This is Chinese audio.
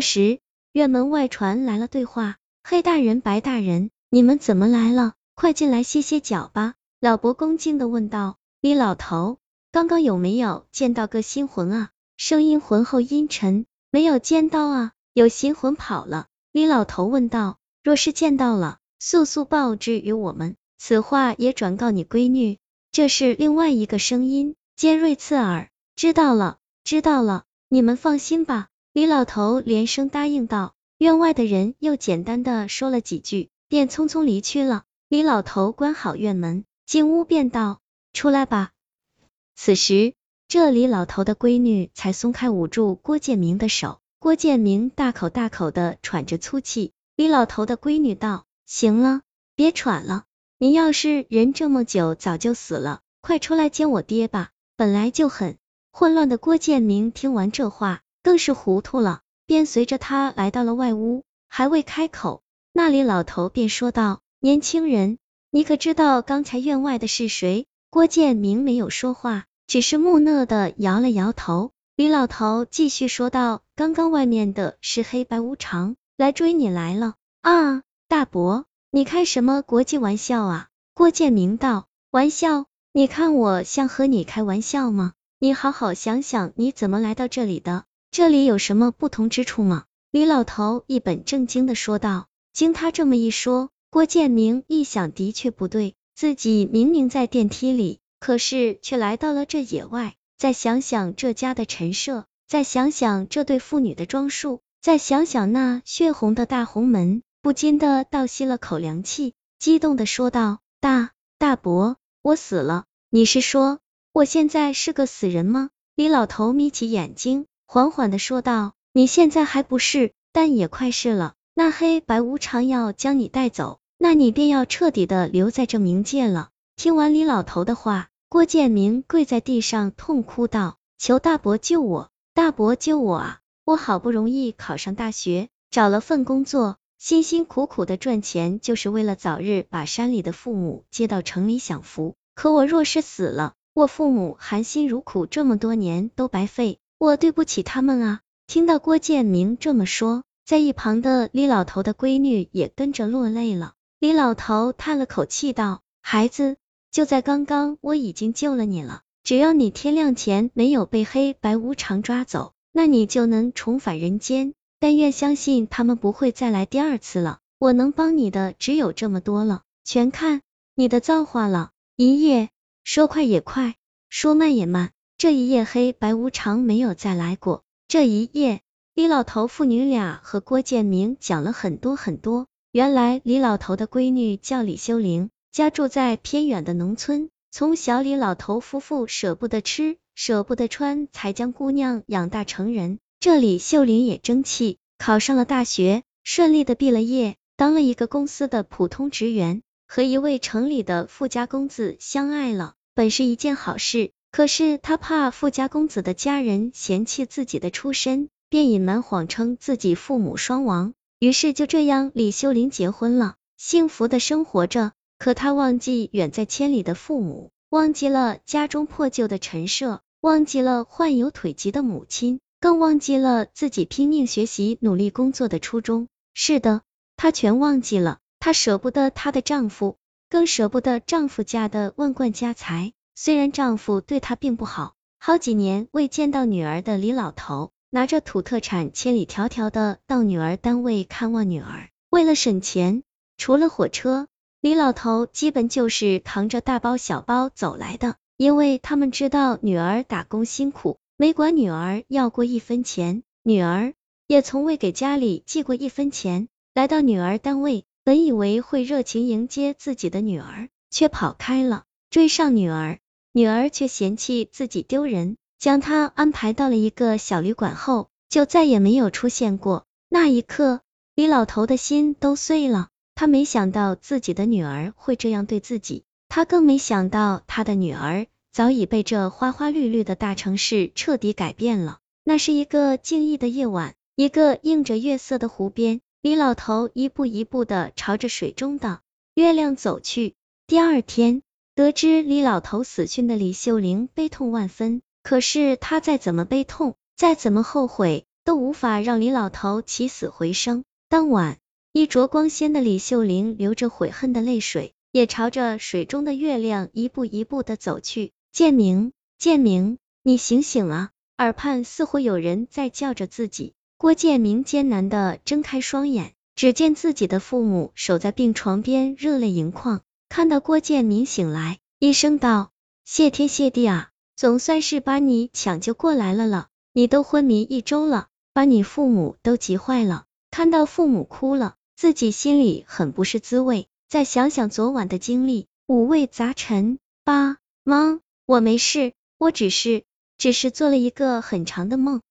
时，院门外传来了对话：“黑大人、白大人，你们怎么来了？快进来歇歇脚吧。”老伯恭敬的问道：“李老头，刚刚有没有见到个新魂啊？”声音浑厚阴沉：“没有见到啊，有新魂跑了。”李老头问道：“若是见到了，速速报之于我们。此话也转告你闺女。”这是另外一个声音，尖锐刺耳。知道了，知道了，你们放心吧。李老头连声答应道。院外的人又简单的说了几句，便匆匆离去了。李老头关好院门，进屋便道：“出来吧。”此时，这李老头的闺女才松开捂住郭建明的手。郭建明大口大口的喘着粗气。李老头的闺女道：“行了，别喘了。”你要是人这么久早就死了，快出来见我爹吧！本来就很混乱的郭建明听完这话，更是糊涂了，便随着他来到了外屋，还未开口，那里老头便说道：“年轻人，你可知道刚才院外的是谁？”郭建明没有说话，只是木讷的摇了摇头。李老头继续说道：“刚刚外面的是黑白无常，来追你来了啊，大伯。”你开什么国际玩笑啊？郭建明道，玩笑？你看我像和你开玩笑吗？你好好想想，你怎么来到这里的？这里有什么不同之处吗？李老头一本正经的说道。经他这么一说，郭建明一想，的确不对，自己明明在电梯里，可是却来到了这野外。再想想这家的陈设，再想想这对父女的装束，再想想那血红的大红门。不禁的倒吸了口凉气，激动的说道：“大大伯，我死了！你是说我现在是个死人吗？”李老头眯起眼睛，缓缓的说道：“你现在还不是，但也快是了。那黑白无常要将你带走，那你便要彻底的留在这冥界了。”听完李老头的话，郭建明跪在地上痛哭道：“求大伯救我，大伯救我啊！我好不容易考上大学，找了份工作。”辛辛苦苦的赚钱，就是为了早日把山里的父母接到城里享福。可我若是死了，我父母含辛茹苦这么多年都白费，我对不起他们啊！听到郭建明这么说，在一旁的李老头的闺女也跟着落泪了。李老头叹了口气道：“孩子，就在刚刚，我已经救了你了。只要你天亮前没有被黑白无常抓走，那你就能重返人间。”但愿相信他们不会再来第二次了。我能帮你的只有这么多了，全看你的造化了。一夜说快也快，说慢也慢。这一夜黑白无常没有再来过。这一夜，李老头父女俩和郭建明讲了很多很多。原来李老头的闺女叫李秀玲，家住在偏远的农村。从小李老头夫妇舍不得吃，舍不得穿，才将姑娘养大成人。这李秀玲也争气，考上了大学，顺利的毕了业，当了一个公司的普通职员，和一位城里的富家公子相爱了，本是一件好事。可是他怕富家公子的家人嫌弃自己的出身，便隐瞒谎称自己父母双亡，于是就这样李秀玲结婚了，幸福的生活着。可他忘记远在千里的父母，忘记了家中破旧的陈设，忘记了患有腿疾的母亲。更忘记了自己拼命学习、努力工作的初衷。是的，她全忘记了。她舍不得她的丈夫，更舍不得丈夫家的万贯家财。虽然丈夫对她并不好，好几年未见到女儿的李老头，拿着土特产，千里迢迢的到女儿单位看望女儿。为了省钱，除了火车，李老头基本就是扛着大包小包走来的，因为他们知道女儿打工辛苦。没管女儿要过一分钱，女儿也从未给家里寄过一分钱。来到女儿单位，本以为会热情迎接自己的女儿，却跑开了。追上女儿，女儿却嫌弃自己丢人，将她安排到了一个小旅馆后，就再也没有出现过。那一刻，李老头的心都碎了。他没想到自己的女儿会这样对自己，他更没想到他的女儿。早已被这花花绿绿的大城市彻底改变了。那是一个静谧的夜晚，一个映着月色的湖边，李老头一步一步的朝着水中的月亮走去。第二天，得知李老头死讯的李秀玲悲痛万分，可是她再怎么悲痛，再怎么后悔，都无法让李老头起死回生。当晚，衣着光鲜的李秀玲流着悔恨的泪水，也朝着水中的月亮一步一步的走去。建明，建明，你醒醒啊！耳畔似乎有人在叫着自己。郭建明艰难的睁开双眼，只见自己的父母守在病床边，热泪盈眶。看到郭建明醒来，医生道：“谢天谢地啊，总算是把你抢救过来了了。你都昏迷一周了，把你父母都急坏了。看到父母哭了，自己心里很不是滋味。再想想昨晚的经历，五味杂陈。爸妈，我没事，我只是……”只是做了一个很长的梦。